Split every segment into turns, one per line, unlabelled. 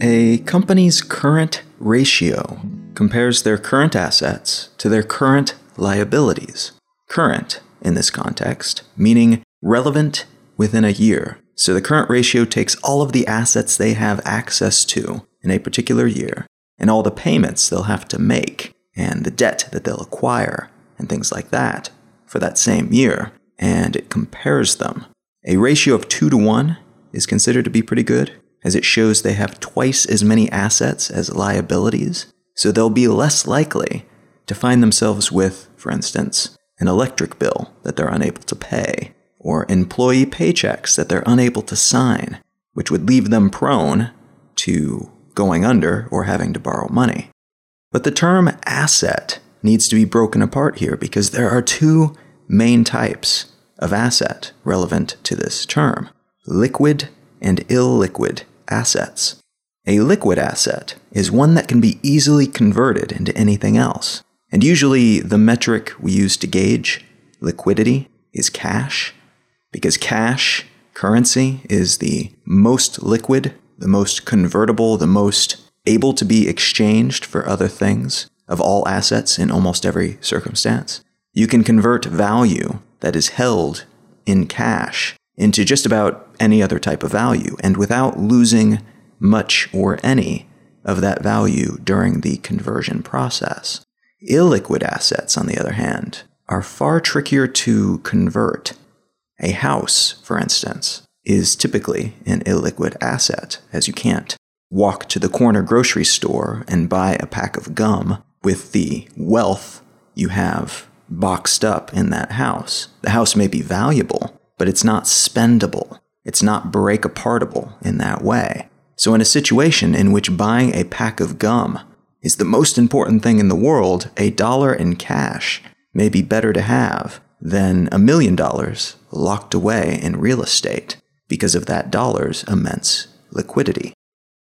A company's current ratio compares their current assets to their current liabilities. Current, in this context, meaning relevant within a year. So the current ratio takes all of the assets they have access to in a particular year and all the payments they'll have to make and the debt that they'll acquire and things like that for that same year, and it compares them. A ratio of 2 to 1 is considered to be pretty good, as it shows they have twice as many assets as liabilities, so they'll be less likely to find themselves with, for instance, an electric bill that they're unable to pay, or employee paychecks that they're unable to sign, which would leave them prone to going under or having to borrow money. But the term asset needs to be broken apart here because there are two main types of asset relevant to this term liquid and illiquid assets. A liquid asset is one that can be easily converted into anything else. And usually, the metric we use to gauge liquidity is cash, because cash, currency, is the most liquid, the most convertible, the most able to be exchanged for other things of all assets in almost every circumstance. You can convert value that is held in cash into just about any other type of value, and without losing much or any of that value during the conversion process. Illiquid assets, on the other hand, are far trickier to convert. A house, for instance, is typically an illiquid asset, as you can't walk to the corner grocery store and buy a pack of gum with the wealth you have boxed up in that house. The house may be valuable, but it's not spendable. It's not break apartable in that way. So, in a situation in which buying a pack of gum is the most important thing in the world, a dollar in cash may be better to have than a million dollars locked away in real estate because of that dollar's immense liquidity.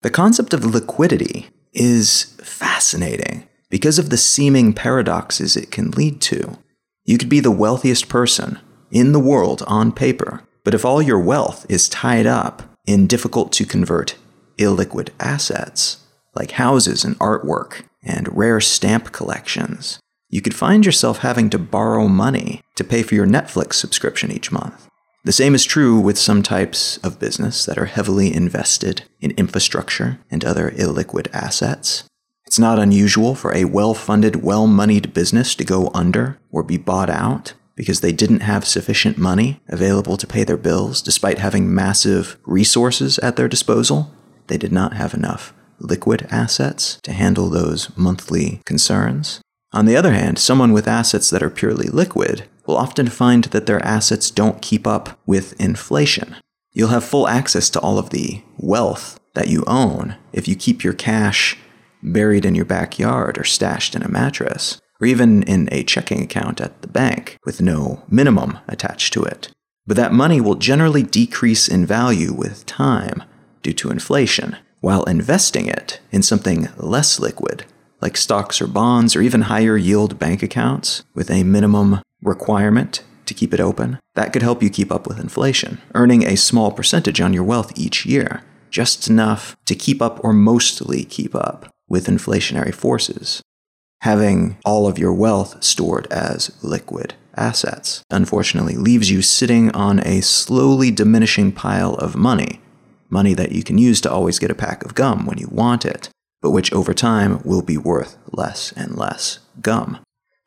The concept of liquidity is fascinating because of the seeming paradoxes it can lead to. You could be the wealthiest person in the world on paper, but if all your wealth is tied up in difficult to convert illiquid assets, like houses and artwork and rare stamp collections, you could find yourself having to borrow money to pay for your Netflix subscription each month. The same is true with some types of business that are heavily invested in infrastructure and other illiquid assets. It's not unusual for a well funded, well moneyed business to go under or be bought out because they didn't have sufficient money available to pay their bills despite having massive resources at their disposal. They did not have enough liquid assets to handle those monthly concerns. On the other hand, someone with assets that are purely liquid will often find that their assets don't keep up with inflation. You'll have full access to all of the wealth that you own if you keep your cash buried in your backyard or stashed in a mattress, or even in a checking account at the bank with no minimum attached to it. But that money will generally decrease in value with time due to inflation, while investing it in something less liquid, like stocks or bonds or even higher yield bank accounts with a minimum requirement to keep it open, that could help you keep up with inflation, earning a small percentage on your wealth each year, just enough to keep up or mostly keep up with inflationary forces. Having all of your wealth stored as liquid assets unfortunately leaves you sitting on a slowly diminishing pile of money, money that you can use to always get a pack of gum when you want it, but which over time will be worth less and less gum.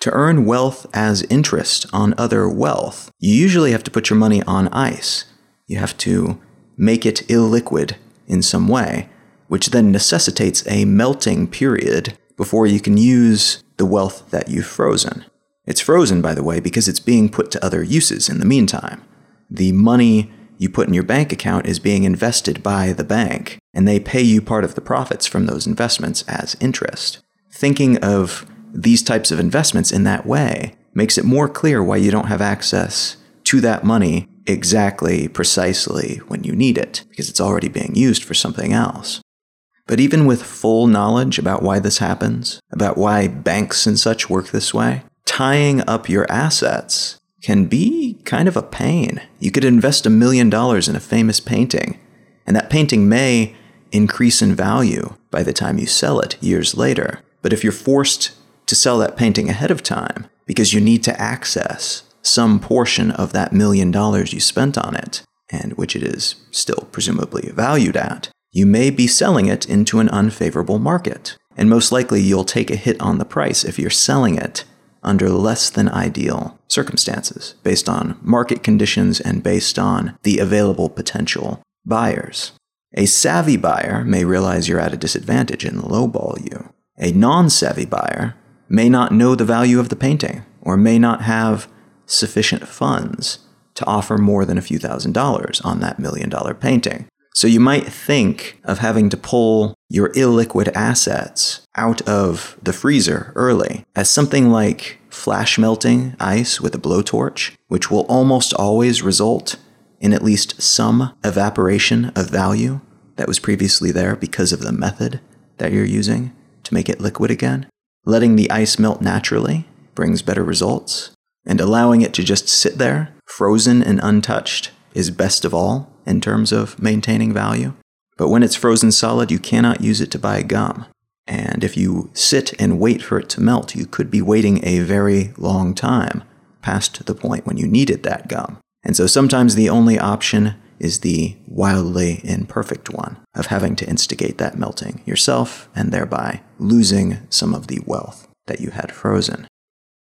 To earn wealth as interest on other wealth, you usually have to put your money on ice. You have to make it illiquid in some way, which then necessitates a melting period before you can use the wealth that you've frozen. It's frozen, by the way, because it's being put to other uses in the meantime. The money you put in your bank account is being invested by the bank, and they pay you part of the profits from those investments as interest. Thinking of these types of investments in that way makes it more clear why you don't have access to that money exactly, precisely when you need it, because it's already being used for something else. But even with full knowledge about why this happens, about why banks and such work this way, tying up your assets can be kind of a pain. You could invest a million dollars in a famous painting, and that painting may increase in value by the time you sell it years later. But if you're forced to sell that painting ahead of time because you need to access some portion of that million dollars you spent on it, and which it is still presumably valued at, you may be selling it into an unfavorable market. And most likely you'll take a hit on the price if you're selling it under less than ideal circumstances, based on market conditions and based on the available potential buyers. A savvy buyer may realize you're at a disadvantage and lowball you. A non savvy buyer may not know the value of the painting or may not have sufficient funds to offer more than a few thousand dollars on that million dollar painting. So you might think of having to pull your illiquid assets out of the freezer early as something like flash melting ice with a blowtorch, which will almost always result in at least some evaporation of value that was previously there because of the method that you're using to make it liquid again. Letting the ice melt naturally brings better results, and allowing it to just sit there, frozen and untouched, is best of all in terms of maintaining value. But when it's frozen solid, you cannot use it to buy gum. And if you sit and wait for it to melt, you could be waiting a very long time past the point when you needed that gum. And so sometimes the only option is the wildly imperfect one of having to instigate that melting yourself and thereby losing some of the wealth that you had frozen.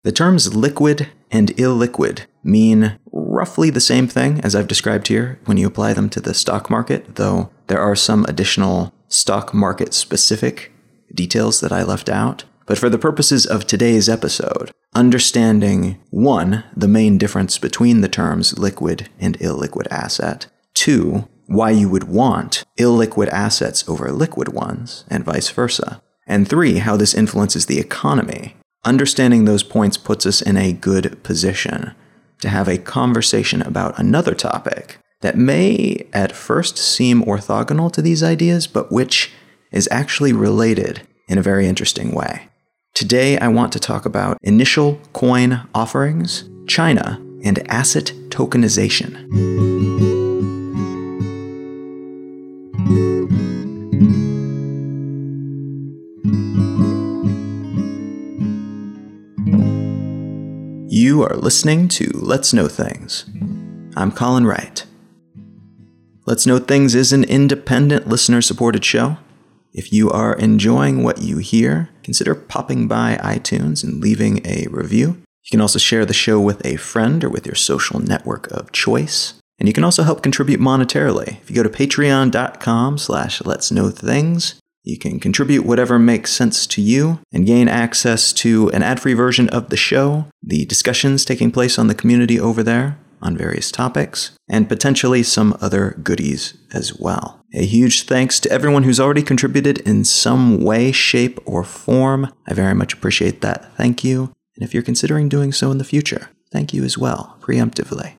The terms liquid and illiquid mean roughly the same thing as I've described here when you apply them to the stock market, though there are some additional stock market specific details that I left out. But for the purposes of today's episode, understanding one, the main difference between the terms liquid and illiquid asset, Two, why you would want illiquid assets over liquid ones, and vice versa. And three, how this influences the economy. Understanding those points puts us in a good position to have a conversation about another topic that may at first seem orthogonal to these ideas, but which is actually related in a very interesting way. Today, I want to talk about initial coin offerings, China, and asset tokenization. You are listening to Let's Know Things. I'm Colin Wright. Let's Know Things is an independent listener supported show. If you are enjoying what you hear, consider popping by iTunes and leaving a review. You can also share the show with a friend or with your social network of choice. And you can also help contribute monetarily. If you go to patreon.com slash let's know things, you can contribute whatever makes sense to you and gain access to an ad free version of the show, the discussions taking place on the community over there on various topics, and potentially some other goodies as well. A huge thanks to everyone who's already contributed in some way, shape, or form. I very much appreciate that. Thank you. And if you're considering doing so in the future, thank you as well, preemptively.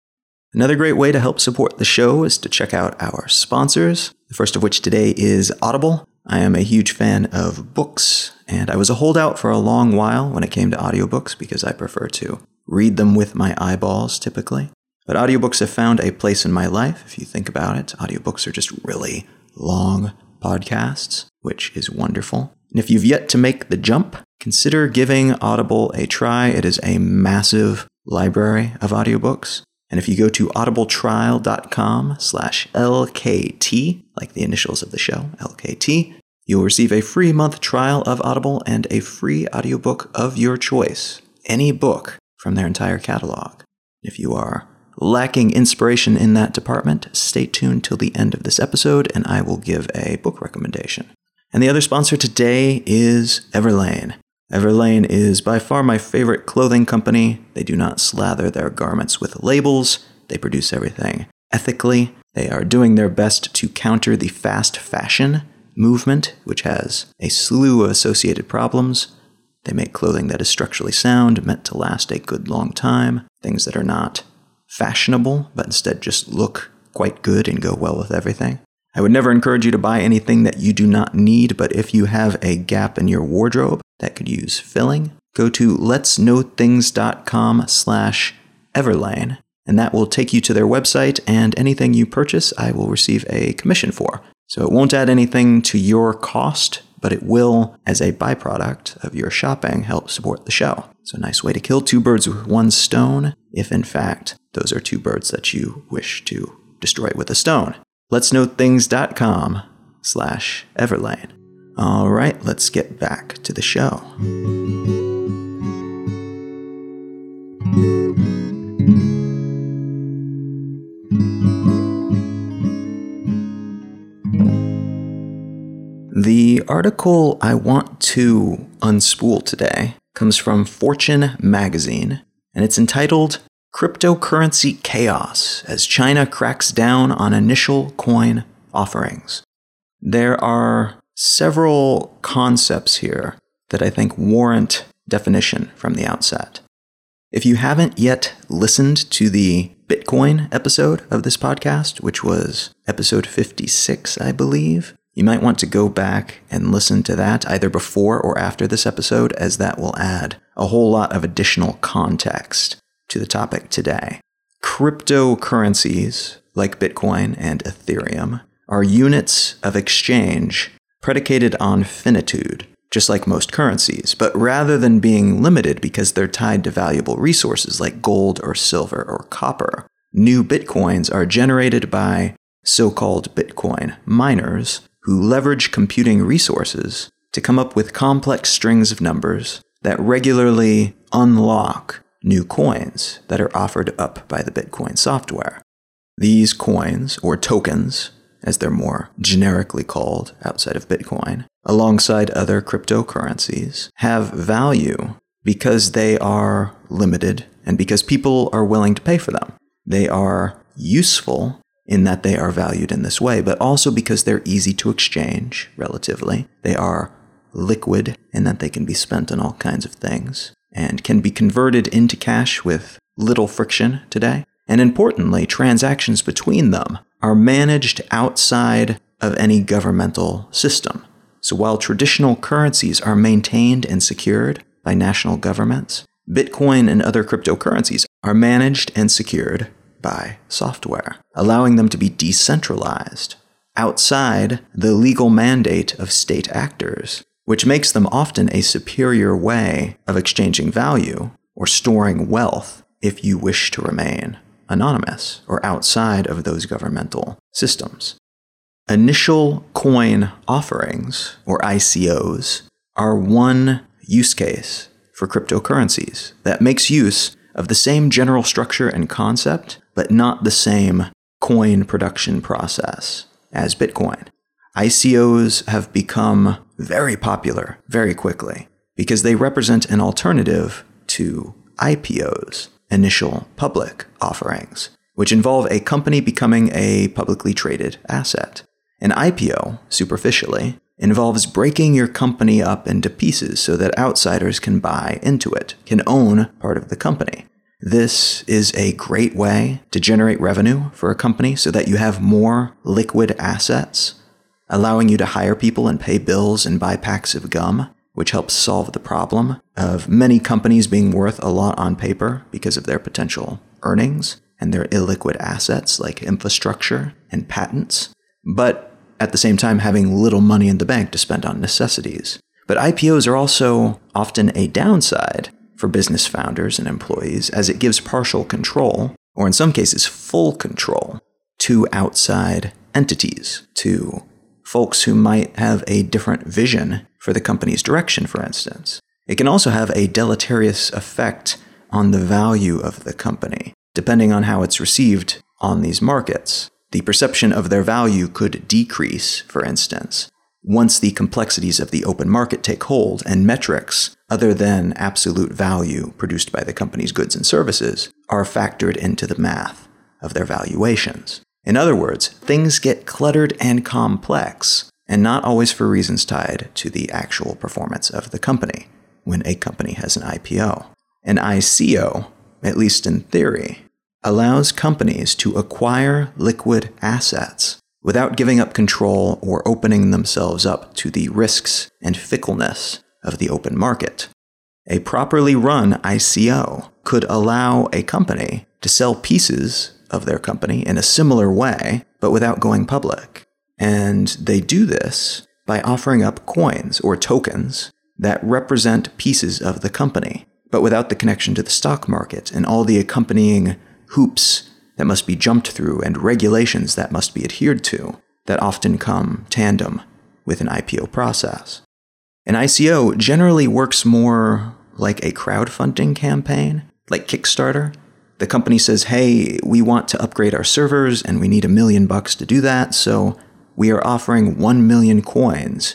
Another great way to help support the show is to check out our sponsors, the first of which today is Audible. I am a huge fan of books, and I was a holdout for a long while when it came to audiobooks because I prefer to read them with my eyeballs typically. But audiobooks have found a place in my life. If you think about it, audiobooks are just really long podcasts, which is wonderful. And if you've yet to make the jump, consider giving Audible a try. It is a massive library of audiobooks. And if you go to audibletrial.com slash LKT, like the initials of the show, LKT, you'll receive a free month trial of Audible and a free audiobook of your choice, any book from their entire catalog. If you are lacking inspiration in that department, stay tuned till the end of this episode and I will give a book recommendation. And the other sponsor today is Everlane. Everlane is by far my favorite clothing company. They do not slather their garments with labels, they produce everything ethically. They are doing their best to counter the fast fashion movement, which has a slew of associated problems. They make clothing that is structurally sound, meant to last a good long time, things that are not fashionable, but instead just look quite good and go well with everything. I would never encourage you to buy anything that you do not need, but if you have a gap in your wardrobe that could use filling, go to letsknowthings.com slash everlane, and that will take you to their website, and anything you purchase, I will receive a commission for. So it won't add anything to your cost, but it will, as a byproduct of your shopping, help support the show. So a nice way to kill two birds with one stone, if in fact those are two birds that you wish to destroy with a stone. Let's things.com slash Everlane. All right, let's get back to the show. The article I want to unspool today comes from Fortune magazine, and it's entitled Cryptocurrency Chaos as China Cracks Down on Initial Coin Offerings. There are several concepts here that I think warrant definition from the outset. If you haven't yet listened to the Bitcoin episode of this podcast, which was episode 56, I believe, you might want to go back and listen to that either before or after this episode, as that will add a whole lot of additional context to the topic today. Cryptocurrencies, like Bitcoin and Ethereum, are units of exchange predicated on finitude, just like most currencies, but rather than being limited because they're tied to valuable resources like gold or silver or copper, new bitcoins are generated by so called Bitcoin miners who leverage computing resources to come up with complex strings of numbers that regularly unlock new coins that are offered up by the Bitcoin software. These coins, or tokens, as they're more generically called outside of Bitcoin, alongside other cryptocurrencies, have value because they are limited and because people are willing to pay for them. They are useful in that they are valued in this way, but also because they're easy to exchange relatively. They are liquid in that they can be spent on all kinds of things and can be converted into cash with little friction today. And importantly, transactions between them are managed outside of any governmental system. So while traditional currencies are maintained and secured by national governments, Bitcoin and other cryptocurrencies are managed and secured by software, allowing them to be decentralized outside the legal mandate of state actors which makes them often a superior way of exchanging value or storing wealth if you wish to remain anonymous or outside of those governmental systems. Initial coin offerings, or ICOs, are one use case for cryptocurrencies that makes use of the same general structure and concept, but not the same coin production process as Bitcoin. ICOs have become very popular very quickly because they represent an alternative to IPOs, initial public offerings, which involve a company becoming a publicly traded asset. An IPO, superficially, involves breaking your company up into pieces so that outsiders can buy into it, can own part of the company. This is a great way to generate revenue for a company so that you have more liquid assets allowing you to hire people and pay bills and buy packs of gum, which helps solve the problem of many companies being worth a lot on paper because of their potential earnings and their illiquid assets like infrastructure and patents, but at the same time having little money in the bank to spend on necessities. But IPOs are also often a downside for business founders and employees as it gives partial control, or in some cases full control, to outside entities, to folks who might have a different vision for the company's direction, for instance. It can also have a deleterious effect on the value of the company, depending on how it's received on these markets. The perception of their value could decrease, for instance, once the complexities of the open market take hold and metrics, other than absolute value produced by the company's goods and services, are factored into the math of their valuations. In other words, things get cluttered and complex, and not always for reasons tied to the actual performance of the company when a company has an IPO. An ICO, at least in theory, allows companies to acquire liquid assets without giving up control or opening themselves up to the risks and fickleness of the open market. A properly run ICO could allow a company to sell pieces of their company in a similar way, but without going public. And they do this by offering up coins or tokens that represent pieces of the company, but without the connection to the stock market and all the accompanying hoops that must be jumped through and regulations that must be adhered to that often come tandem with an IPO process. An ICO generally works more like a crowdfunding campaign, like Kickstarter. The company says, hey, we want to upgrade our servers and we need a million bucks to do that, so we are offering 1 million coins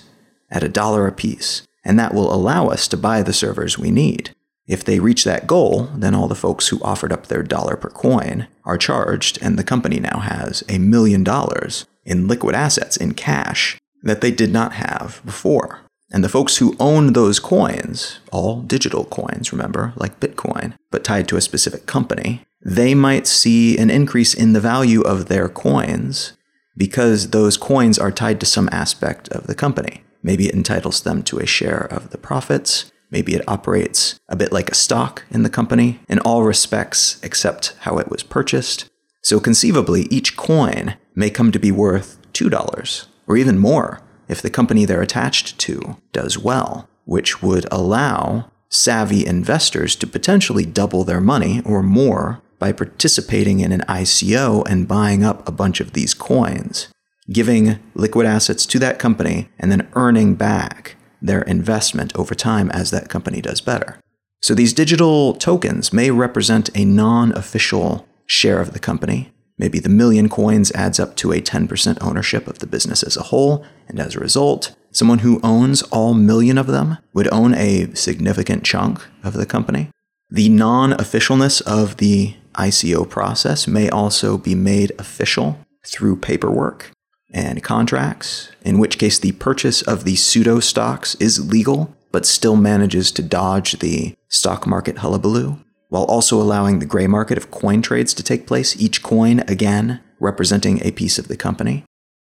at a dollar apiece, and that will allow us to buy the servers we need. If they reach that goal, then all the folks who offered up their dollar per coin are charged, and the company now has a million dollars in liquid assets in cash that they did not have before. And the folks who own those coins, all digital coins, remember, like Bitcoin, but tied to a specific company, they might see an increase in the value of their coins because those coins are tied to some aspect of the company. Maybe it entitles them to a share of the profits. Maybe it operates a bit like a stock in the company in all respects except how it was purchased. So conceivably, each coin may come to be worth $2 or even more if the company they're attached to does well, which would allow savvy investors to potentially double their money or more by participating in an ICO and buying up a bunch of these coins, giving liquid assets to that company and then earning back their investment over time as that company does better. So these digital tokens may represent a non official share of the company. Maybe the million coins adds up to a 10% ownership of the business as a whole, and as a result, someone who owns all million of them would own a significant chunk of the company. The non officialness of the ICO process may also be made official through paperwork and contracts, in which case the purchase of the pseudo stocks is legal, but still manages to dodge the stock market hullabaloo, while also allowing the gray market of coin trades to take place, each coin again representing a piece of the company.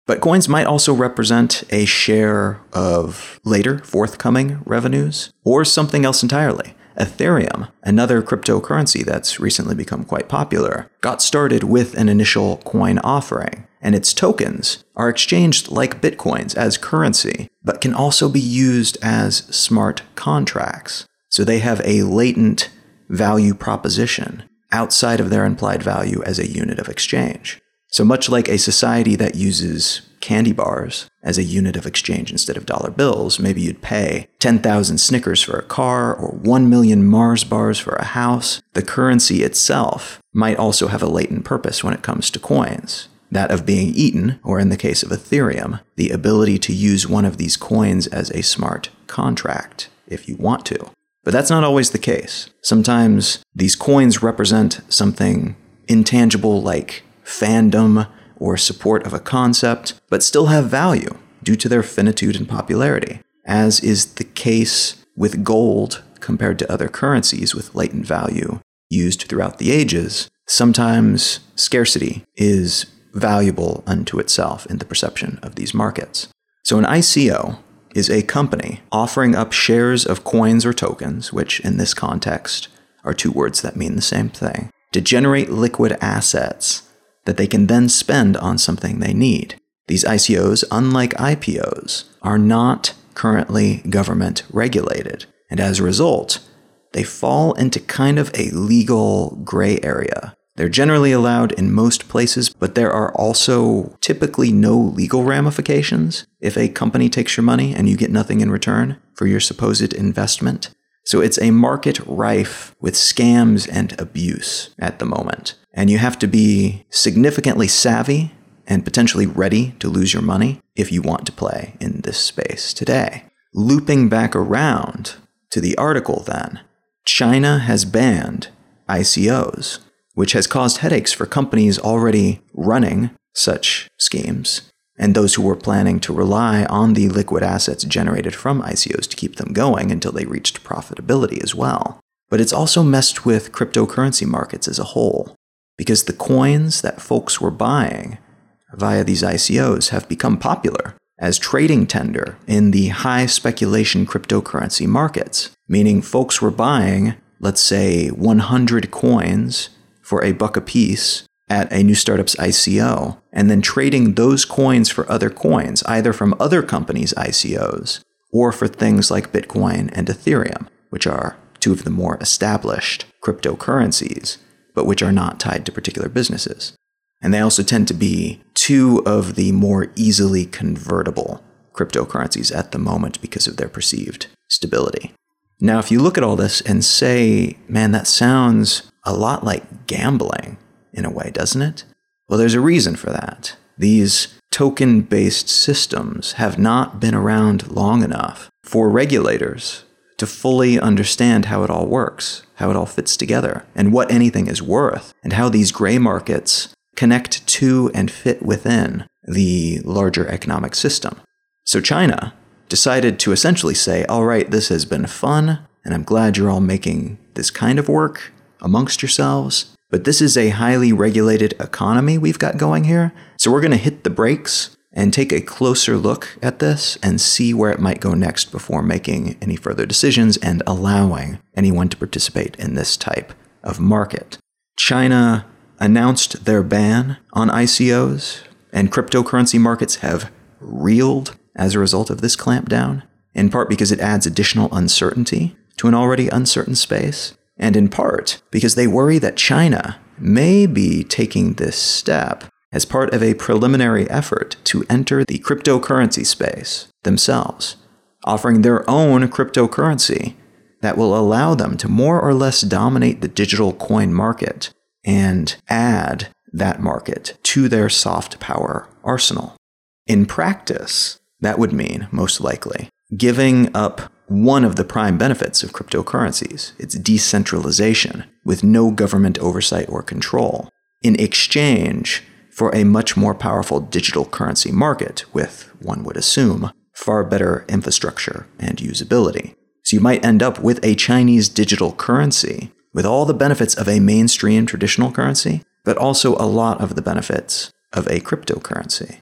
But coins might also represent a share of later forthcoming revenues or something else entirely. Ethereum, another cryptocurrency that's recently become quite popular, got started with an initial coin offering, and its tokens are exchanged like bitcoins as currency, but can also be used as smart contracts. So they have a latent value proposition outside of their implied value as a unit of exchange. So much like a society that uses candy bars as a unit of exchange instead of dollar bills, maybe you'd pay 10,000 Snickers for a car or 1 million Mars bars for a house. The currency itself might also have a latent purpose when it comes to coins. That of being eaten, or in the case of Ethereum, the ability to use one of these coins as a smart contract if you want to. But that's not always the case. Sometimes these coins represent something intangible like fandom or support of a concept, but still have value due to their finitude and popularity, as is the case with gold compared to other currencies with latent value used throughout the ages. Sometimes scarcity is valuable unto itself in the perception of these markets. So, an ICO is a company offering up shares of coins or tokens, which in this context are two words that mean the same thing, to generate liquid assets that they can then spend on something they need. These ICOs, unlike IPOs, are not currently government regulated, and as a result, they fall into kind of a legal gray area. They're generally allowed in most places, but there are also typically no legal ramifications if a company takes your money and you get nothing in return for your supposed investment. So it's a market rife with scams and abuse at the moment. And you have to be significantly savvy and potentially ready to lose your money if you want to play in this space today. Looping back around to the article, then, China has banned ICOs, which has caused headaches for companies already running such schemes and those who were planning to rely on the liquid assets generated from ICOs to keep them going until they reached profitability as well. But it's also messed with cryptocurrency markets as a whole, because the coins that folks were buying via these ICOs have become popular as trading tender in the high speculation cryptocurrency markets, meaning folks were buying, let's say, 100 coins for a buck a piece at a new startup's ICO, and then trading those coins for other coins, either from other companies' ICOs or for things like Bitcoin and Ethereum, which are two of the more established cryptocurrencies, but which are not tied to particular businesses. And they also tend to be two of the more easily convertible cryptocurrencies at the moment because of their perceived stability. Now, if you look at all this and say, man, that sounds a lot like gambling in a way, doesn't it? Well, there's a reason for that. These token based systems have not been around long enough for regulators to fully understand how it all works, how it all fits together, and what anything is worth, and how these gray markets connect to and fit within the larger economic system. So China decided to essentially say, all right, this has been fun, and I'm glad you're all making this kind of work amongst yourselves, but this is a highly regulated economy we've got going here, so we're going to hit the brakes and take a closer look at this and see where it might go next before making any further decisions and allowing anyone to participate in this type of market. China announced their ban on ICOs, and cryptocurrency markets have reeled as a result of this clampdown, in part because it adds additional uncertainty to an already uncertain space, and in part because they worry that China may be taking this step as part of a preliminary effort to enter the cryptocurrency space themselves, offering their own cryptocurrency that will allow them to more or less dominate the digital coin market and add that market to their soft power arsenal. In practice, that would mean, most likely, giving up one of the prime benefits of cryptocurrencies, its decentralization, with no government oversight or control, in exchange for a much more powerful digital currency market with, one would assume, far better infrastructure and usability. So you might end up with a Chinese digital currency with all the benefits of a mainstream traditional currency, but also a lot of the benefits of a cryptocurrency.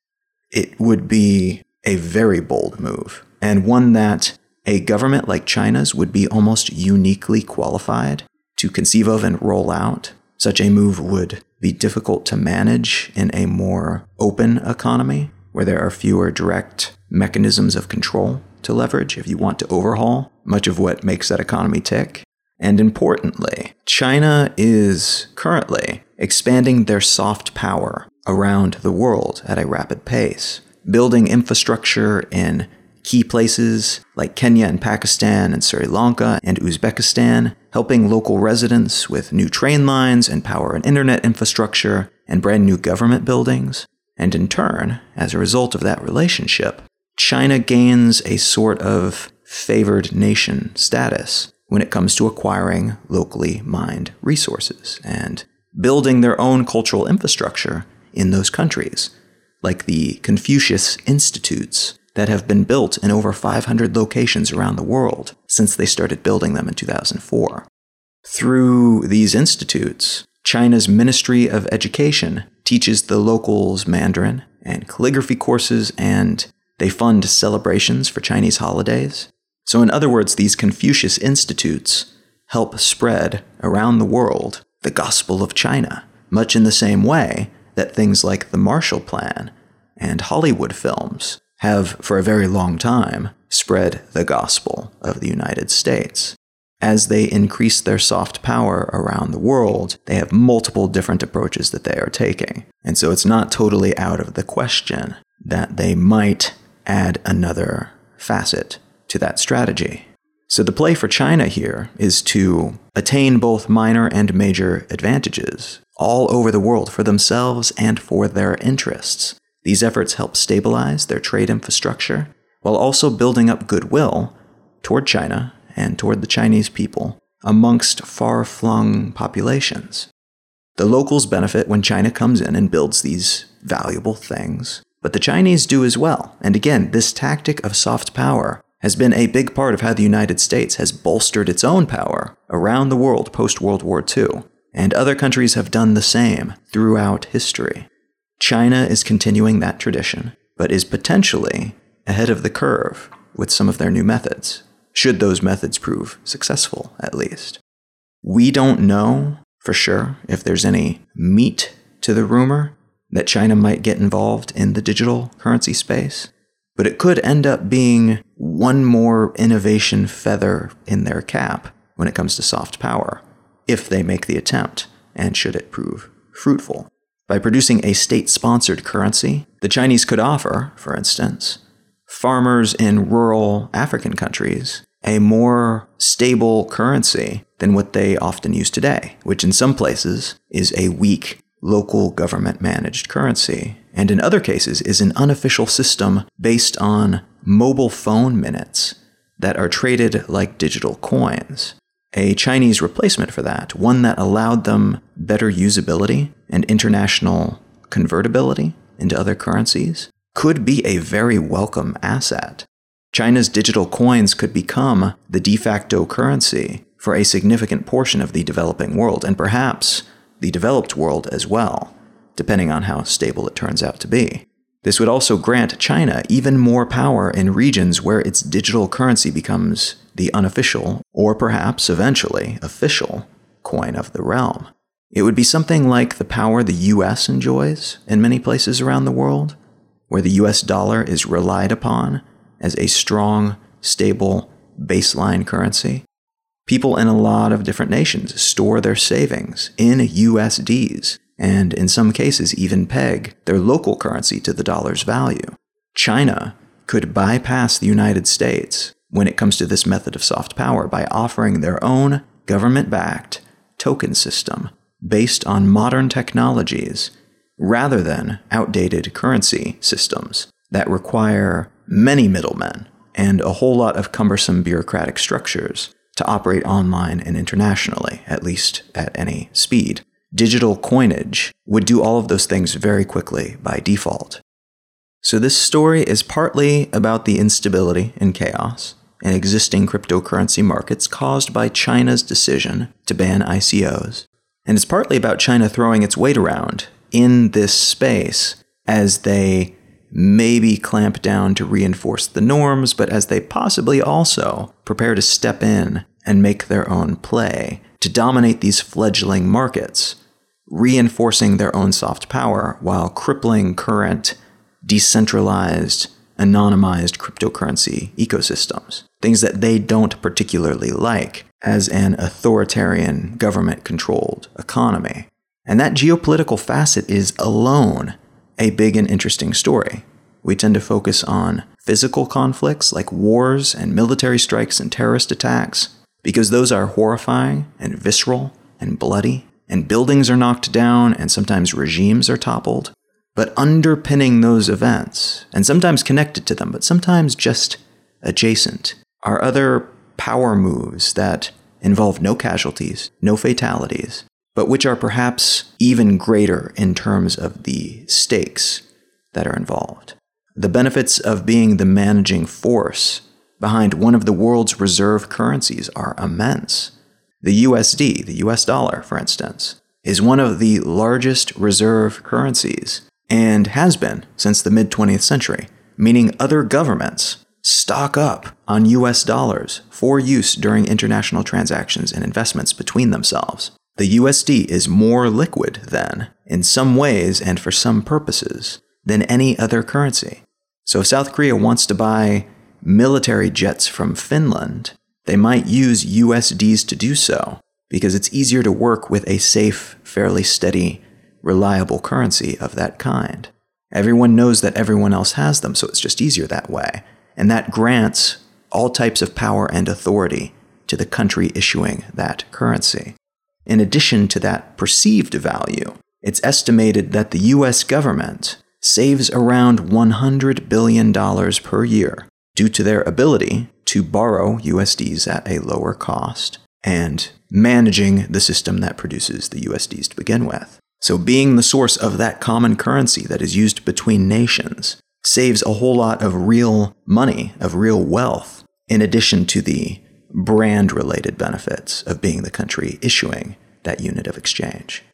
It would be a very bold move, and one that a government like China's would be almost uniquely qualified to conceive of and roll out. Such a move would be difficult to manage in a more open economy where there are fewer direct mechanisms of control to leverage if you want to overhaul much of what makes that economy tick. And importantly, China is currently expanding their soft power around the world at a rapid pace, building infrastructure in key places like Kenya and Pakistan and Sri Lanka and Uzbekistan, helping local residents with new train lines and power and internet infrastructure and brand new government buildings. And in turn, as a result of that relationship, China gains a sort of favored nation status when it comes to acquiring locally mined resources and building their own cultural infrastructure in those countries, like the Confucius Institutes that have been built in over 500 locations around the world since they started building them in 2004. Through these institutes, China's Ministry of Education teaches the locals Mandarin and calligraphy courses, and they fund celebrations for Chinese holidays. So, in other words, these Confucius institutes help spread around the world the gospel of China, much in the same way that things like the Marshall Plan and Hollywood films have, for a very long time, spread the gospel of the United States. As they increase their soft power around the world, they have multiple different approaches that they are taking. And so it's not totally out of the question that they might add another facet to that strategy. So the play for China here is to attain both minor and major advantages all over the world for themselves and for their interests. These efforts help stabilize their trade infrastructure while also building up goodwill toward China and toward the Chinese people amongst far flung populations. The locals benefit when China comes in and builds these valuable things, but the Chinese do as well. And again, this tactic of soft power has been a big part of how the United States has bolstered its own power around the world post World War II, and other countries have done the same throughout history. China is continuing that tradition, but is potentially ahead of the curve with some of their new methods, should those methods prove successful, at least. We don't know for sure if there's any meat to the rumor that China might get involved in the digital currency space, but it could end up being one more innovation feather in their cap when it comes to soft power, if they make the attempt, and should it prove fruitful. By producing a state sponsored currency, the Chinese could offer, for instance, farmers in rural African countries a more stable currency than what they often use today, which in some places is a weak local government managed currency, and in other cases is an unofficial system based on mobile phone minutes that are traded like digital coins. A Chinese replacement for that, one that allowed them better usability and international convertibility into other currencies, could be a very welcome asset. China's digital coins could become the de facto currency for a significant portion of the developing world, and perhaps the developed world as well, depending on how stable it turns out to be. This would also grant China even more power in regions where its digital currency becomes the unofficial, or perhaps eventually official, coin of the realm. It would be something like the power the US enjoys in many places around the world, where the US dollar is relied upon as a strong, stable baseline currency. People in a lot of different nations store their savings in USDs, and in some cases even peg their local currency to the dollar's value. China could bypass the United States when it comes to this method of soft power by offering their own government backed token system based on modern technologies rather than outdated currency systems that require many middlemen and a whole lot of cumbersome bureaucratic structures to operate online and internationally, at least at any speed. Digital coinage would do all of those things very quickly by default. So, this story is partly about the instability and chaos in existing cryptocurrency markets caused by China's decision to ban ICOs. And it's partly about China throwing its weight around in this space as they maybe clamp down to reinforce the norms, but as they possibly also prepare to step in and make their own play to dominate these fledgling markets, reinforcing their own soft power while crippling current decentralized, anonymized cryptocurrency ecosystems, things that they don't particularly like as an authoritarian government controlled economy. And that geopolitical facet is alone a big and interesting story. We tend to focus on physical conflicts like wars and military strikes and terrorist attacks because those are horrifying and visceral and bloody, and buildings are knocked down and sometimes regimes are toppled. But underpinning those events, and sometimes connected to them, but sometimes just adjacent, are other power moves that involve no casualties, no fatalities, but which are perhaps even greater in terms of the stakes that are involved. The benefits of being the managing force behind one of the world's reserve currencies are immense. The USD, the US dollar, for instance, is one of the largest reserve currencies and has been since the mid 20th century, meaning other governments stock up on US dollars for use during international transactions and investments between themselves. The USD is more liquid, then, in some ways and for some purposes, than any other currency. So if South Korea wants to buy military jets from Finland, they might use USDs to do so, because it's easier to work with a safe, fairly steady, reliable currency of that kind. Everyone knows that everyone else has them, so it's just easier that way. And that grants all types of power and authority to the country issuing that currency. In addition to that perceived value, it's estimated that the US government saves around $100 billion per year due to their ability to borrow USDs at a lower cost and managing the system that produces the USDs to begin with. So, being the source of that common currency that is used between nations saves a whole lot of real money, of real wealth, in addition to the brand related benefits of being the country issuing that unit of exchange.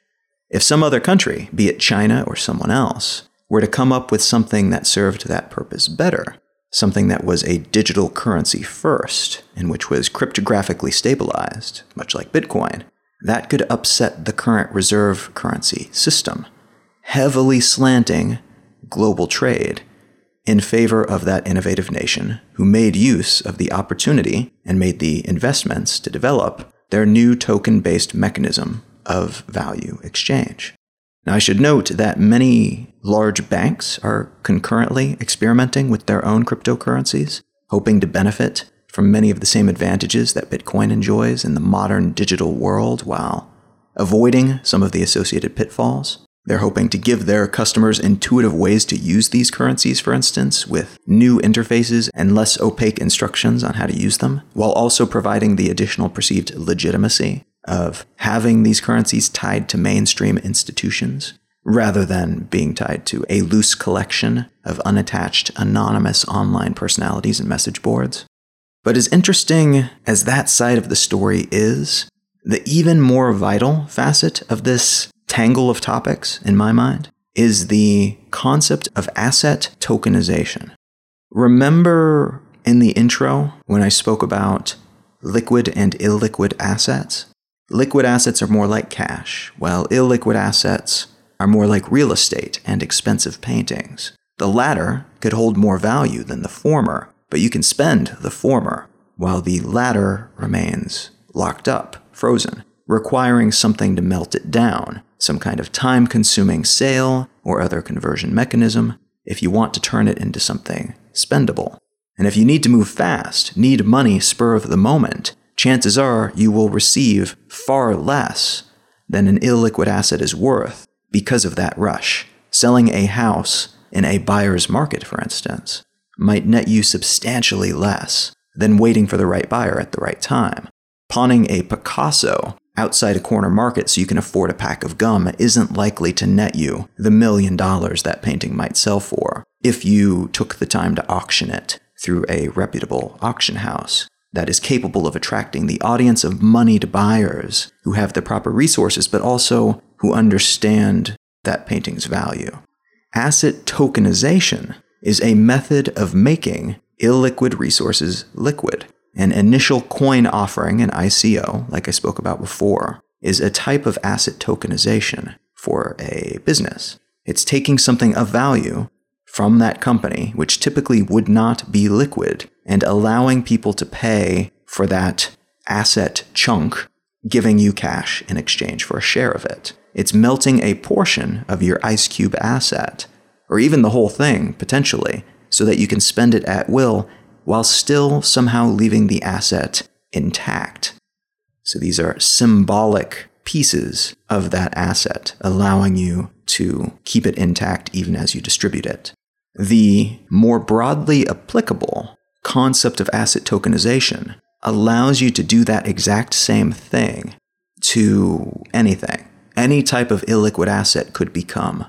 If some other country, be it China or someone else, were to come up with something that served that purpose better, something that was a digital currency first, and which was cryptographically stabilized, much like Bitcoin, that could upset the current reserve currency system, heavily slanting global trade in favor of that innovative nation who made use of the opportunity and made the investments to develop their new token based mechanism of value exchange. Now, I should note that many large banks are concurrently experimenting with their own cryptocurrencies, hoping to benefit from many of the same advantages that Bitcoin enjoys in the modern digital world while avoiding some of the associated pitfalls. They're hoping to give their customers intuitive ways to use these currencies, for instance, with new interfaces and less opaque instructions on how to use them, while also providing the additional perceived legitimacy of having these currencies tied to mainstream institutions rather than being tied to a loose collection of unattached, anonymous online personalities and message boards. But as interesting as that side of the story is, the even more vital facet of this tangle of topics, in my mind, is the concept of asset tokenization. Remember in the intro when I spoke about liquid and illiquid assets? Liquid assets are more like cash, while illiquid assets are more like real estate and expensive paintings. The latter could hold more value than the former, but you can spend the former, while the latter remains locked up, frozen, requiring something to melt it down, some kind of time consuming sale or other conversion mechanism, if you want to turn it into something spendable. And if you need to move fast, need money spur of the moment, chances are you will receive far less than an illiquid asset is worth because of that rush. Selling a house in a buyer's market, for instance, might net you substantially less than waiting for the right buyer at the right time. Pawning a Picasso outside a corner market so you can afford a pack of gum isn't likely to net you the million dollars that painting might sell for if you took the time to auction it through a reputable auction house that is capable of attracting the audience of moneyed buyers who have the proper resources but also who understand that painting's value. Asset tokenization is a method of making illiquid resources liquid. An initial coin offering, an ICO, like I spoke about before, is a type of asset tokenization for a business. It's taking something of value from that company, which typically would not be liquid, and allowing people to pay for that asset chunk, giving you cash in exchange for a share of it. It's melting a portion of your Ice Cube asset, or even the whole thing, potentially, so that you can spend it at will while still somehow leaving the asset intact. So these are symbolic pieces of that asset, allowing you to keep it intact even as you distribute it. The more broadly applicable concept of asset tokenization allows you to do that exact same thing to anything. Any type of illiquid asset could become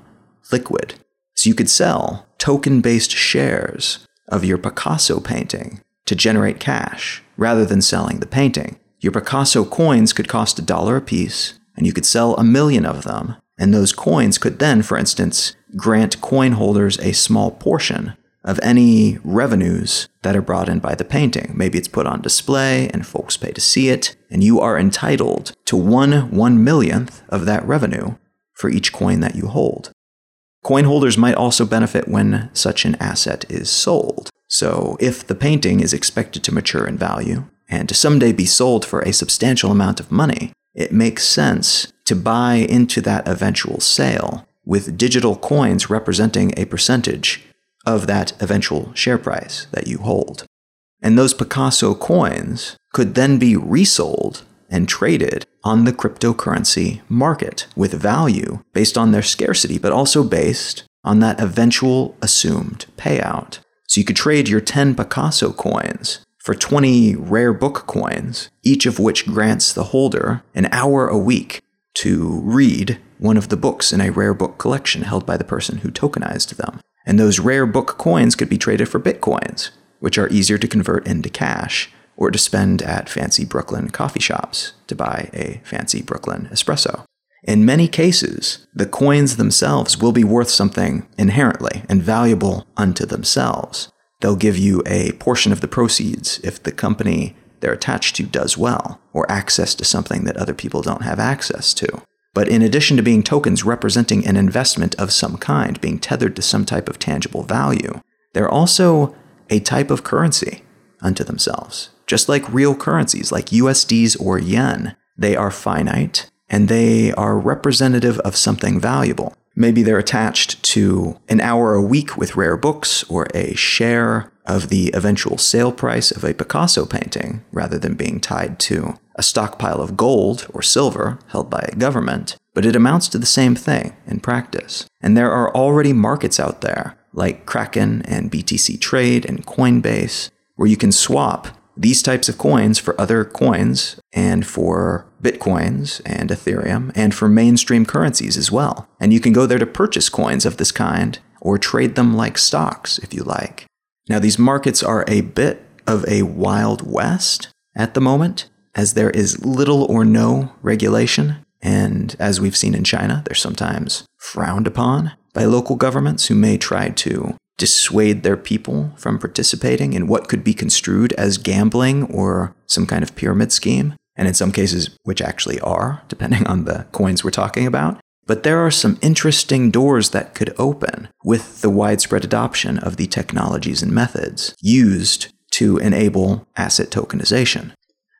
liquid. So you could sell token based shares of your Picasso painting to generate cash rather than selling the painting. Your Picasso coins could cost a dollar a piece, and you could sell a million of them. And those coins could then, for instance, grant coin holders a small portion of any revenues that are brought in by the painting. Maybe it's put on display and folks pay to see it, and you are entitled to one one millionth of that revenue for each coin that you hold. Coin holders might also benefit when such an asset is sold. So, if the painting is expected to mature in value and to someday be sold for a substantial amount of money, it makes sense to buy into that eventual sale with digital coins representing a percentage of that eventual share price that you hold. And those Picasso coins could then be resold and traded on the cryptocurrency market with value based on their scarcity, but also based on that eventual assumed payout. So you could trade your 10 Picasso coins for 20 rare book coins, each of which grants the holder an hour a week to read one of the books in a rare book collection held by the person who tokenized them. And those rare book coins could be traded for bitcoins, which are easier to convert into cash or to spend at fancy Brooklyn coffee shops to buy a fancy Brooklyn espresso. In many cases, the coins themselves will be worth something inherently and valuable unto themselves. They'll give you a portion of the proceeds if the company they're attached to does well, or access to something that other people don't have access to. But in addition to being tokens representing an investment of some kind, being tethered to some type of tangible value, they're also a type of currency unto themselves. Just like real currencies, like USDs or yen, they are finite and they are representative of something valuable. Maybe they're attached to an hour a week with rare books or a share of the eventual sale price of a Picasso painting rather than being tied to a stockpile of gold or silver held by a government, but it amounts to the same thing in practice. And there are already markets out there, like Kraken and BTC Trade and Coinbase, where you can swap these types of coins for other coins and for Bitcoins and Ethereum and for mainstream currencies as well. And you can go there to purchase coins of this kind or trade them like stocks if you like. Now, these markets are a bit of a wild west at the moment, as there is little or no regulation. And as we've seen in China, they're sometimes frowned upon by local governments who may try to dissuade their people from participating in what could be construed as gambling or some kind of pyramid scheme, and in some cases, which actually are, depending on the coins we're talking about. But there are some interesting doors that could open with the widespread adoption of the technologies and methods used to enable asset tokenization.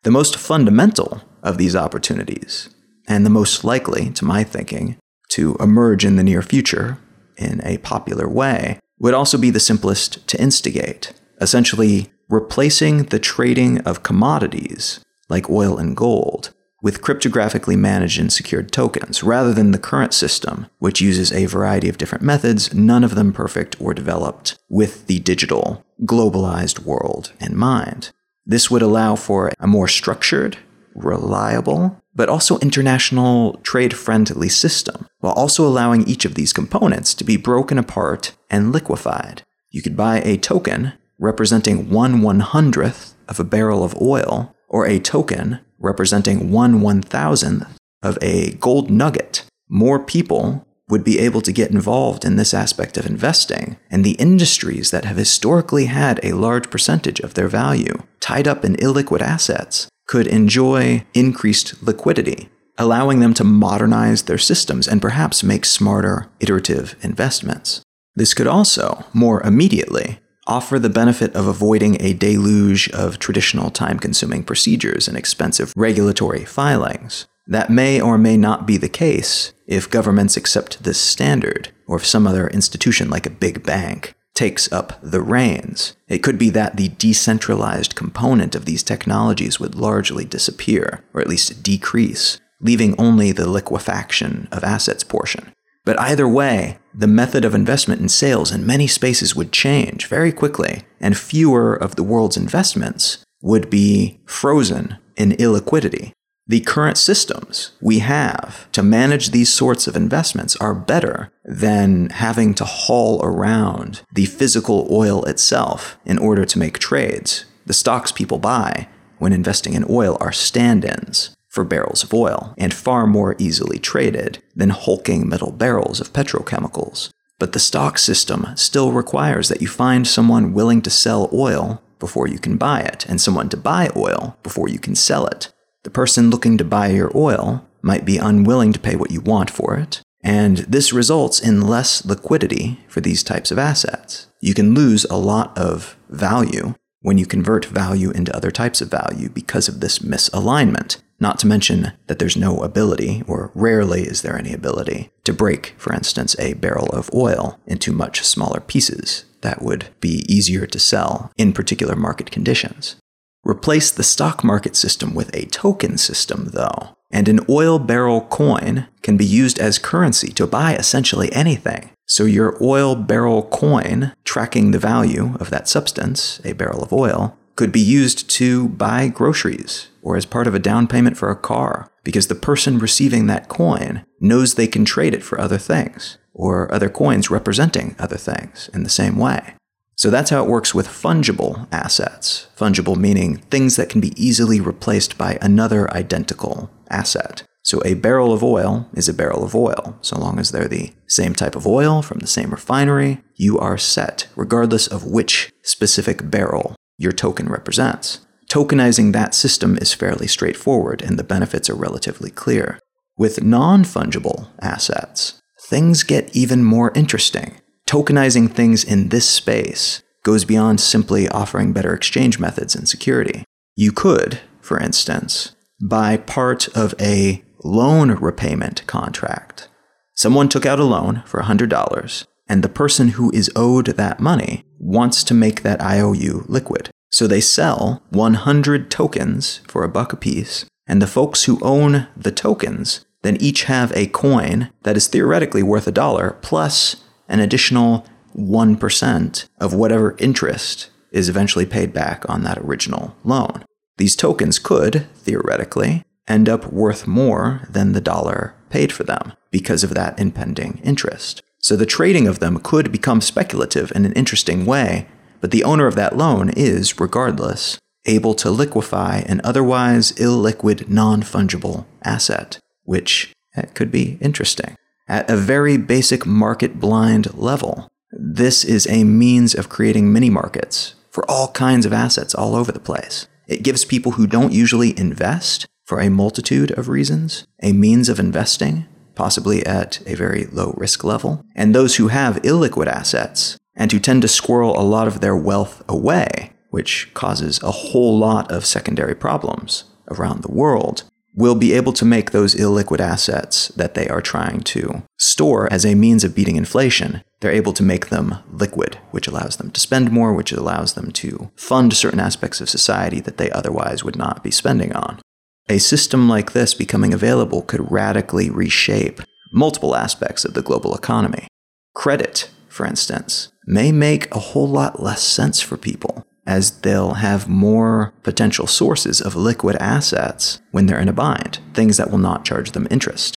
The most fundamental of these opportunities, and the most likely, to my thinking, to emerge in the near future in a popular way, would also be the simplest to instigate, essentially replacing the trading of commodities like oil and gold with cryptographically managed and secured tokens, rather than the current system, which uses a variety of different methods, none of them perfect or developed with the digital, globalized world in mind. This would allow for a more structured, reliable, but also international trade friendly system, while also allowing each of these components to be broken apart and liquefied. You could buy a token representing one one hundredth of a barrel of oil, or a token representing one one thousandth of a gold nugget. More people would be able to get involved in this aspect of investing, and the industries that have historically had a large percentage of their value tied up in illiquid assets could enjoy increased liquidity, allowing them to modernize their systems and perhaps make smarter, iterative investments. This could also, more immediately, offer the benefit of avoiding a deluge of traditional time consuming procedures and expensive regulatory filings. That may or may not be the case if governments accept this standard, or if some other institution like a big bank takes up the reins. It could be that the decentralized component of these technologies would largely disappear, or at least decrease, leaving only the liquefaction of assets portion. But either way, the method of investment in sales in many spaces would change very quickly, and fewer of the world's investments would be frozen in illiquidity. The current systems we have to manage these sorts of investments are better than having to haul around the physical oil itself in order to make trades. The stocks people buy when investing in oil are stand ins for barrels of oil, and far more easily traded than hulking metal barrels of petrochemicals. But the stock system still requires that you find someone willing to sell oil before you can buy it, and someone to buy oil before you can sell it. The person looking to buy your oil might be unwilling to pay what you want for it, and this results in less liquidity for these types of assets. You can lose a lot of value when you convert value into other types of value because of this misalignment. Not to mention that there's no ability, or rarely is there any ability, to break, for instance, a barrel of oil into much smaller pieces that would be easier to sell in particular market conditions. Replace the stock market system with a token system, though, and an oil barrel coin can be used as currency to buy essentially anything. So your oil barrel coin, tracking the value of that substance, a barrel of oil, could be used to buy groceries or as part of a down payment for a car because the person receiving that coin knows they can trade it for other things or other coins representing other things in the same way. So that's how it works with fungible assets. Fungible meaning things that can be easily replaced by another identical asset. So a barrel of oil is a barrel of oil. So long as they're the same type of oil from the same refinery, you are set, regardless of which specific barrel your token represents. Tokenizing that system is fairly straightforward, and the benefits are relatively clear. With non fungible assets, things get even more interesting. Tokenizing things in this space goes beyond simply offering better exchange methods and security. You could, for instance, buy part of a loan repayment contract. Someone took out a loan for $100, and the person who is owed that money wants to make that IOU liquid. So they sell 100 tokens for a buck apiece, and the folks who own the tokens then each have a coin that is theoretically worth a dollar plus an additional 1% of whatever interest is eventually paid back on that original loan. These tokens could, theoretically, end up worth more than the dollar paid for them because of that impending interest. So the trading of them could become speculative in an interesting way, but the owner of that loan is, regardless, able to liquefy an otherwise illiquid, non fungible asset, which eh, could be interesting. At a very basic market blind level, this is a means of creating mini markets for all kinds of assets all over the place. It gives people who don't usually invest for a multitude of reasons, a means of investing, possibly at a very low risk level, and those who have illiquid assets and who tend to squirrel a lot of their wealth away, which causes a whole lot of secondary problems around the world, will be able to make those illiquid assets that they are trying to store as a means of beating inflation. They're able to make them liquid, which allows them to spend more, which allows them to fund certain aspects of society that they otherwise would not be spending on. A system like this becoming available could radically reshape multiple aspects of the global economy. Credit, for instance, may make a whole lot less sense for people, as they'll have more potential sources of liquid assets when they're in a bind, things that will not charge them interest.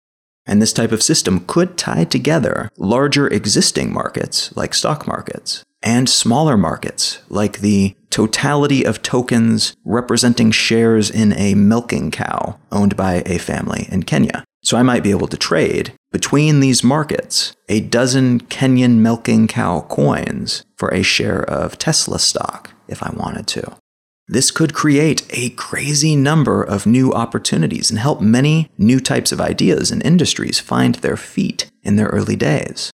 And this type of system could tie together larger existing markets, like stock markets, and smaller markets, like the totality of tokens representing shares in a milking cow owned by a family in Kenya. So I might be able to trade between these markets a dozen Kenyan milking cow coins for a share of Tesla stock if I wanted to. This could create a crazy number of new opportunities and help many new types of ideas and industries find their feet in their early days.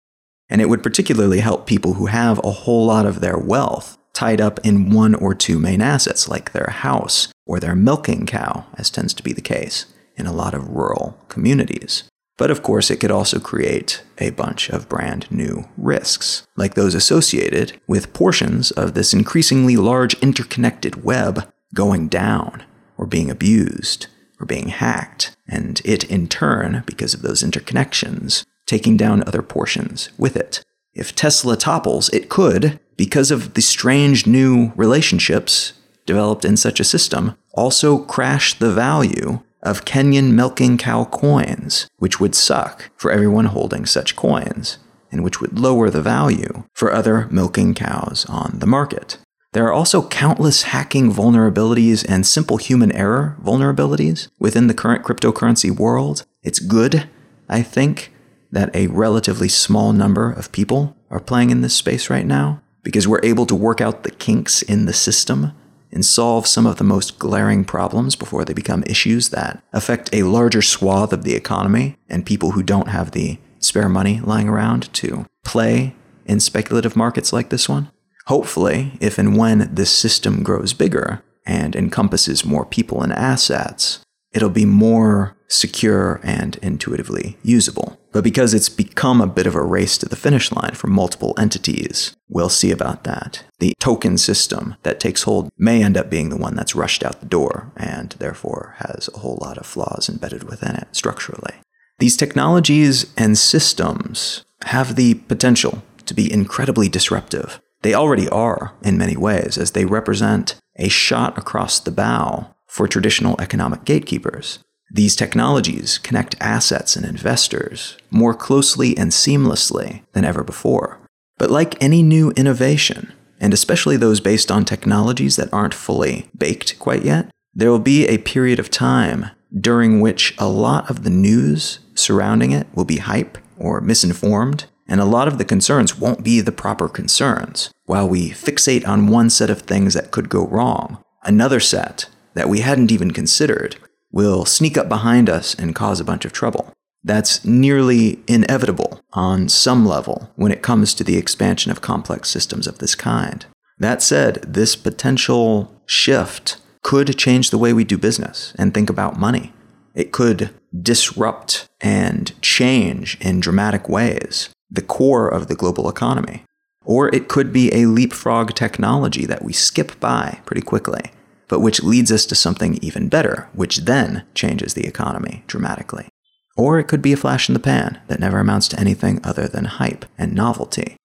And it would particularly help people who have a whole lot of their wealth tied up in one or two main assets, like their house or their milking cow, as tends to be the case in a lot of rural communities. But of course, it could also create a bunch of brand new risks, like those associated with portions of this increasingly large interconnected web going down, or being abused, or being hacked, and it in turn, because of those interconnections, taking down other portions with it. If Tesla topples, it could, because of the strange new relationships developed in such a system, also crash the value of Kenyan milking cow coins, which would suck for everyone holding such coins, and which would lower the value for other milking cows on the market. There are also countless hacking vulnerabilities and simple human error vulnerabilities within the current cryptocurrency world. It's good, I think, that a relatively small number of people are playing in this space right now because we're able to work out the kinks in the system and solve some of the most glaring problems before they become issues that affect a larger swath of the economy and people who don't have the spare money lying around to play in speculative markets like this one. Hopefully, if and when this system grows bigger and encompasses more people and assets, it'll be more secure and intuitively usable. But because it's become a bit of a race to the finish line for multiple entities, we'll see about that. The token system that takes hold may end up being the one that's rushed out the door and therefore has a whole lot of flaws embedded within it structurally. These technologies and systems have the potential to be incredibly disruptive. They already are in many ways, as they represent a shot across the bow for traditional economic gatekeepers. These technologies connect assets and investors more closely and seamlessly than ever before. But like any new innovation, and especially those based on technologies that aren't fully baked quite yet, there will be a period of time during which a lot of the news surrounding it will be hype or misinformed, and a lot of the concerns won't be the proper concerns. While we fixate on one set of things that could go wrong, another set that we hadn't even considered will sneak up behind us and cause a bunch of trouble. That's nearly inevitable on some level when it comes to the expansion of complex systems of this kind. That said, this potential shift could change the way we do business and think about money. It could disrupt and change in dramatic ways the core of the global economy. Or it could be a leapfrog technology that we skip by pretty quickly, but which leads us to something even better, which then changes the economy dramatically. Or it could be a flash in the pan that never amounts to anything other than hype and novelty.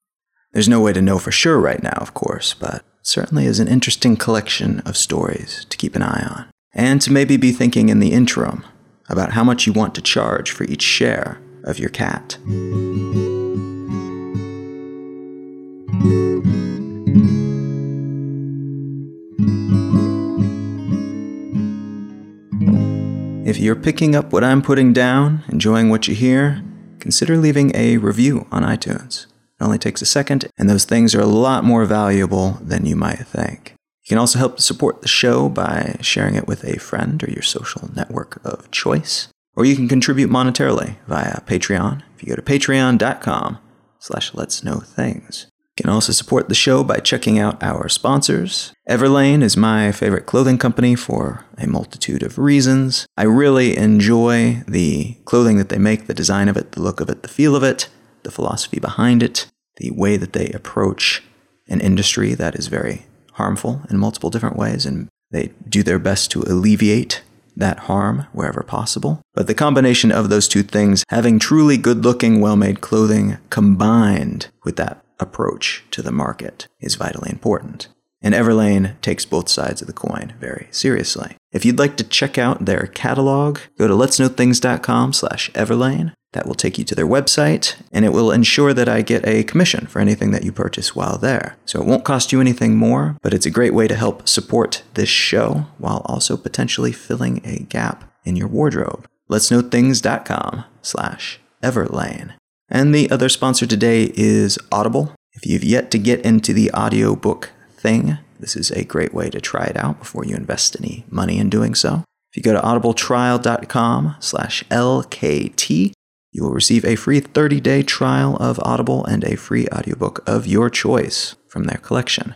There's no way to know for sure right now, of course, but certainly is an interesting collection of stories to keep an eye on. And to maybe be thinking in the interim about how much you want to charge for each share of your cat. You're picking up what I'm putting down, enjoying what you hear, consider leaving a review on iTunes. It only takes a second, and those things are a lot more valuable than you might think. You can also help support the show by sharing it with a friend or your social network of choice. Or you can contribute monetarily via Patreon if you go to patreon.com slash let's know things. You can also support the show by checking out our sponsors. Everlane is my favorite clothing company for a multitude of reasons. I really enjoy the clothing that they make, the design of it, the look of it, the feel of it, the philosophy behind it the way that they approach an industry that is very harmful in multiple different ways, and they do their best to alleviate that harm wherever possible. But the combination of those two things, having truly good looking, well made clothing combined with that approach to the market, is vitally important. And Everlane takes both sides of the coin very seriously. If you'd like to check out their catalog, go to letsknowthings.com slash Everlane. That will take you to their website, and it will ensure that I get a commission for anything that you purchase while there. So it won't cost you anything more, but it's a great way to help support this show while also potentially filling a gap in your wardrobe. Letsknowthings.com slash Everlane. And the other sponsor today is Audible. If you've yet to get into the audiobook thing, this is a great way to try it out before you invest any money in doing so. If you go to audibletrial.com slash LKT, you will receive a free 30 day trial of Audible and a free audiobook of your choice from their collection.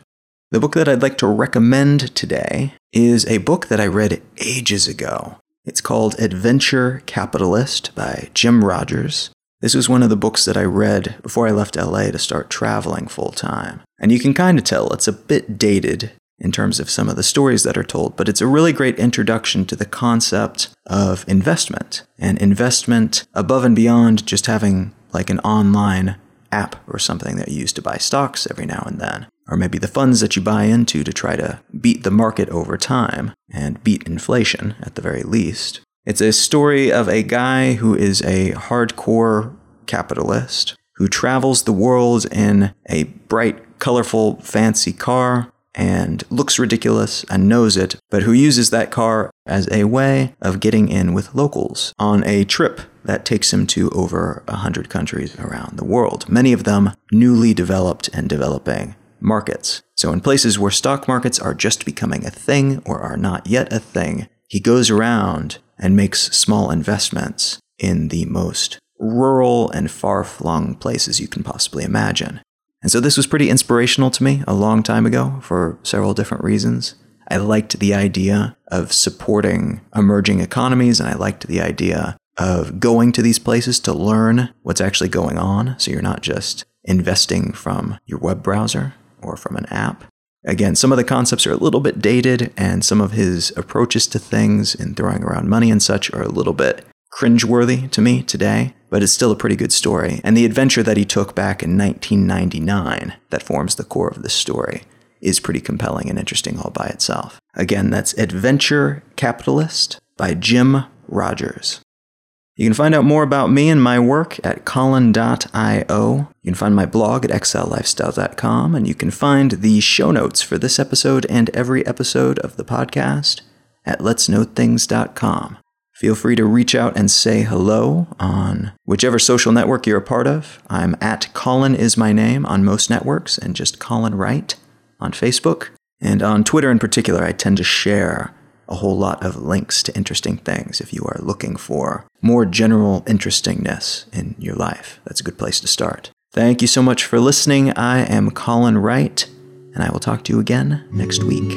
The book that I'd like to recommend today is a book that I read ages ago. It's called Adventure Capitalist by Jim Rogers. This was one of the books that I read before I left LA to start traveling full time. And you can kind of tell it's a bit dated in terms of some of the stories that are told, but it's a really great introduction to the concept of investment and investment above and beyond just having like an online app or something that you use to buy stocks every now and then, or maybe the funds that you buy into to try to beat the market over time and beat inflation at the very least. It's a story of a guy who is a hardcore capitalist who travels the world in a bright, colorful, fancy car and looks ridiculous and knows it, but who uses that car as a way of getting in with locals on a trip that takes him to over 100 countries around the world, many of them newly developed and developing markets. So, in places where stock markets are just becoming a thing or are not yet a thing, he goes around and makes small investments in the most rural and far flung places you can possibly imagine. And so this was pretty inspirational to me a long time ago for several different reasons. I liked the idea of supporting emerging economies, and I liked the idea of going to these places to learn what's actually going on. So you're not just investing from your web browser or from an app. Again, some of the concepts are a little bit dated, and some of his approaches to things and throwing around money and such are a little bit cringeworthy to me today, but it's still a pretty good story. And the adventure that he took back in 1999 that forms the core of this story is pretty compelling and interesting all by itself. Again, that's Adventure Capitalist by Jim Rogers. You can find out more about me and my work at colin.io. You can find my blog at exilelifestyle.com, and you can find the show notes for this episode and every episode of the podcast at letsknowthings.com. Feel free to reach out and say hello on whichever social network you're a part of. I'm at Colin is my name on most networks and just Colin Wright on Facebook. And on Twitter in particular, I tend to share a whole lot of links to interesting things if you are looking for more general interestingness in your life. That's a good place to start. Thank you so much for listening. I am Colin Wright, and I will talk to you again next week.